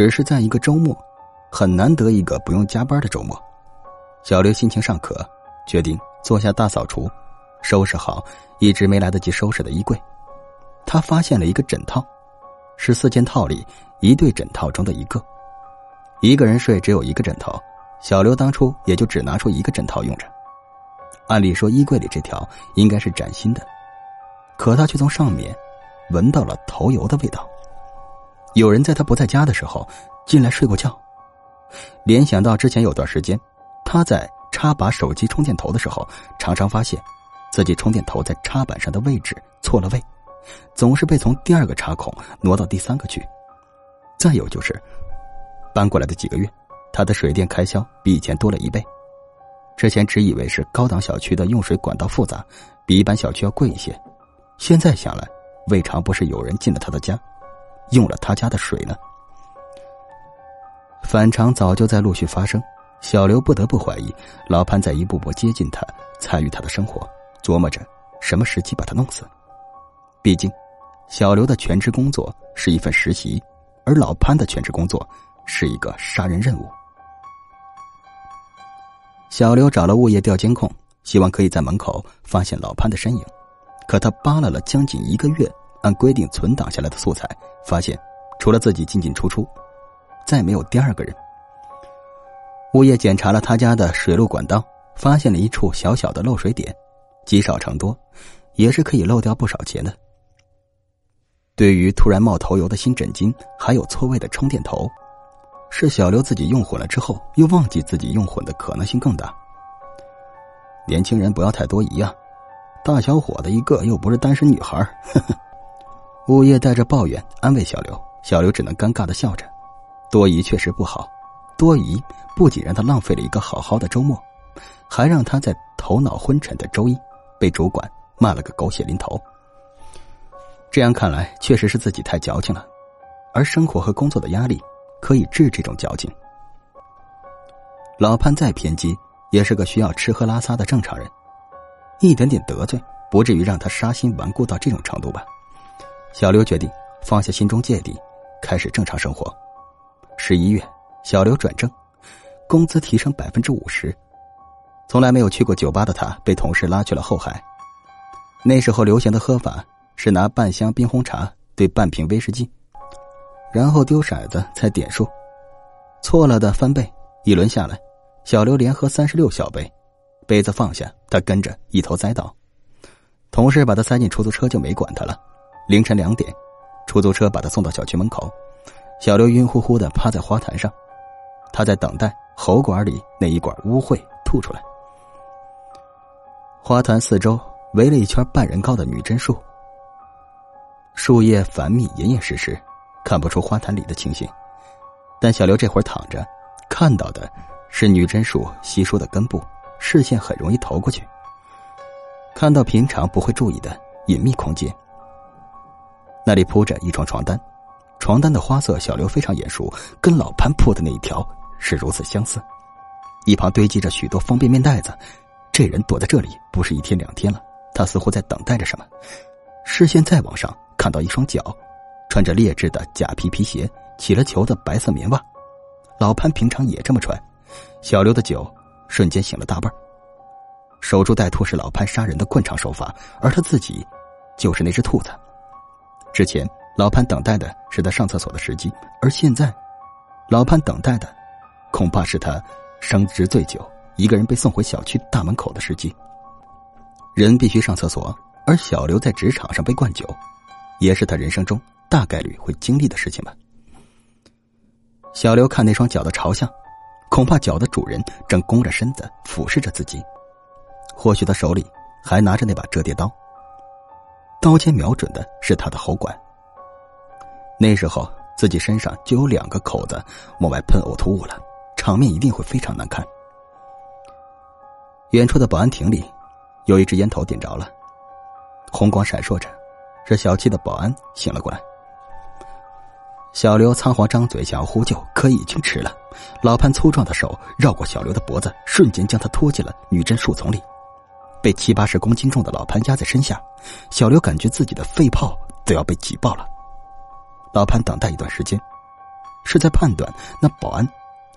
只是在一个周末，很难得一个不用加班的周末。小刘心情尚可，决定做下大扫除，收拾好一直没来得及收拾的衣柜。他发现了一个枕套，是四件套里一对枕套中的一个。一个人睡只有一个枕头，小刘当初也就只拿出一个枕套用着。按理说衣柜里这条应该是崭新的，可他却从上面闻到了头油的味道。有人在他不在家的时候进来睡过觉，联想到之前有段时间他在插拔手机充电头的时候，常常发现自己充电头在插板上的位置错了位，总是被从第二个插孔挪到第三个去。再有就是。搬过来的几个月，他的水电开销比以前多了一倍。之前只以为是高档小区的用水管道复杂，比一般小区要贵一些。现在想来，未尝不是有人进了他的家，用了他家的水呢。反常早就在陆续发生，小刘不得不怀疑老潘在一步步接近他，参与他的生活，琢磨着什么时机把他弄死。毕竟，小刘的全职工作是一份实习，而老潘的全职工作。是一个杀人任务。小刘找了物业调监控，希望可以在门口发现老潘的身影。可他扒拉了将近一个月，按规定存档下来的素材，发现除了自己进进出出，再没有第二个人。物业检查了他家的水路管道，发现了一处小小的漏水点，积少成多，也是可以漏掉不少钱的。对于突然冒头油的新枕巾，还有错位的充电头。是小刘自己用混了之后，又忘记自己用混的可能性更大。年轻人不要太多疑啊，大小伙子一个又不是单身女孩。呵呵物业带着抱怨安慰小刘，小刘只能尴尬的笑着。多疑确实不好，多疑不仅让他浪费了一个好好的周末，还让他在头脑昏沉的周一被主管骂了个狗血淋头。这样看来，确实是自己太矫情了，而生活和工作的压力。可以治这种矫情。老潘再偏激，也是个需要吃喝拉撒的正常人，一点点得罪，不至于让他杀心顽固到这种程度吧？小刘决定放下心中芥蒂，开始正常生活。十一月，小刘转正，工资提升百分之五十。从来没有去过酒吧的他，被同事拉去了后海。那时候流行的喝法是拿半箱冰红茶兑半瓶威士忌。然后丢骰子猜点数，错了的翻倍。一轮下来，小刘连喝三十六小杯，杯子放下，他跟着一头栽倒。同事把他塞进出租车，就没管他了。凌晨两点，出租车把他送到小区门口，小刘晕乎乎的趴在花坛上，他在等待喉管里那一管污秽吐出来。花坛四周围了一圈半人高的女贞树，树叶繁密，严严实实。看不出花坛里的情形，但小刘这会儿躺着，看到的是女贞树稀疏的根部，视线很容易投过去，看到平常不会注意的隐秘空间。那里铺着一床床单，床单的花色小刘非常眼熟，跟老潘铺的那一条是如此相似。一旁堆积着许多方便面袋子，这人躲在这里不是一天两天了，他似乎在等待着什么。视线再往上，看到一双脚。穿着劣质的假皮皮鞋，起了球的白色棉袜，老潘平常也这么穿。小刘的酒瞬间醒了大半守株待兔是老潘杀人的惯常手法，而他自己就是那只兔子。之前老潘等待的是他上厕所的时机，而现在，老潘等待的恐怕是他升职醉酒，一个人被送回小区大门口的时机。人必须上厕所，而小刘在职场上被灌酒，也是他人生中。大概率会经历的事情吧。小刘看那双脚的朝向，恐怕脚的主人正弓着身子俯视着自己，或许他手里还拿着那把折叠刀，刀尖瞄准的是他的喉管。那时候自己身上就有两个口子往外喷呕吐物了，场面一定会非常难看。远处的保安亭里，有一支烟头点着了，红光闪烁着，是小气的保安醒了过来。小刘仓皇张嘴想要呼救，可已经迟了。老潘粗壮的手绕过小刘的脖子，瞬间将他拖进了女贞树丛里。被七八十公斤重的老潘压在身下，小刘感觉自己的肺泡都要被挤爆了。老潘等待一段时间，是在判断那保安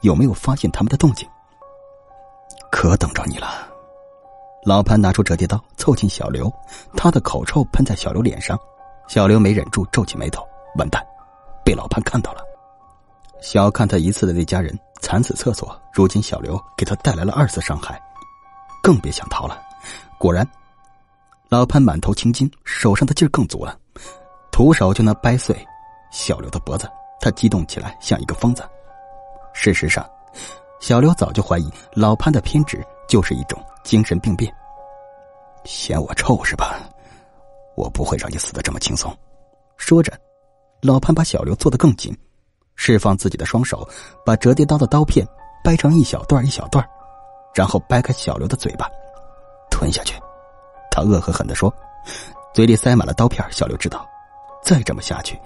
有没有发现他们的动静。可等着你了。老潘拿出折叠刀，凑近小刘，他的口臭喷在小刘脸上，小刘没忍住皱起眉头，完蛋，被老潘看到了。小看他一次的那家人惨死厕所，如今小刘给他带来了二次伤害，更别想逃了。果然，老潘满头青筋，手上的劲儿更足了，徒手就能掰碎小刘的脖子。他激动起来，像一个疯子。事实上，小刘早就怀疑老潘的偏执就是一种精神病变。嫌我臭是吧？我不会让你死的这么轻松。说着，老潘把小刘做得更紧，释放自己的双手，把折叠刀的刀片掰成一小段一小段，然后掰开小刘的嘴巴，吞下去。他恶狠狠地说：“嘴里塞满了刀片。”小刘知道，再这么下去，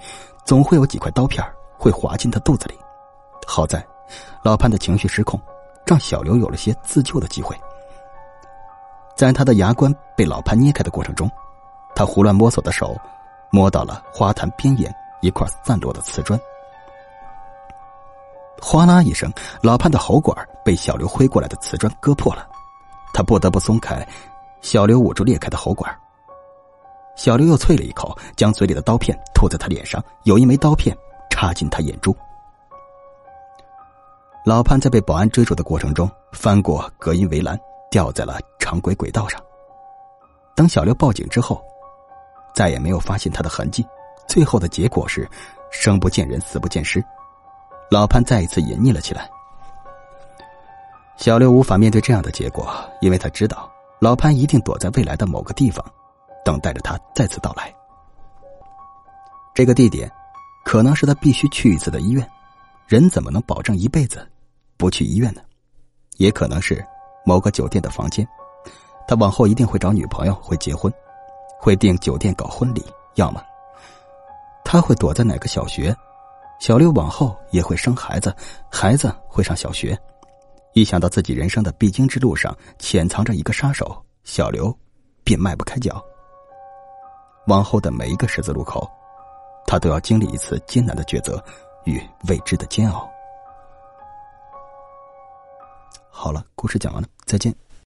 总会有几块刀片会滑进他肚子里。好在。老潘的情绪失控，让小刘有了些自救的机会。在他的牙关被老潘捏开的过程中，他胡乱摸索的手摸到了花坛边沿一块散落的瓷砖。哗啦一声，老潘的喉管被小刘挥过来的瓷砖割破了，他不得不松开小刘捂住裂开的喉管。小刘又啐了一口，将嘴里的刀片吐在他脸上，有一枚刀片插进他眼珠。老潘在被保安追逐的过程中，翻过隔音围栏，掉在了常规轨道上。等小刘报警之后，再也没有发现他的痕迹。最后的结果是，生不见人，死不见尸。老潘再一次隐匿了起来。小刘无法面对这样的结果，因为他知道老潘一定躲在未来的某个地方，等待着他再次到来。这个地点，可能是他必须去一次的医院。人怎么能保证一辈子？不去医院呢，也可能是某个酒店的房间。他往后一定会找女朋友，会结婚，会订酒店搞婚礼。要么他会躲在哪个小学，小刘往后也会生孩子，孩子会上小学。一想到自己人生的必经之路上潜藏着一个杀手，小刘便迈不开脚。往后的每一个十字路口，他都要经历一次艰难的抉择与未知的煎熬。好了，故事讲完了，再见。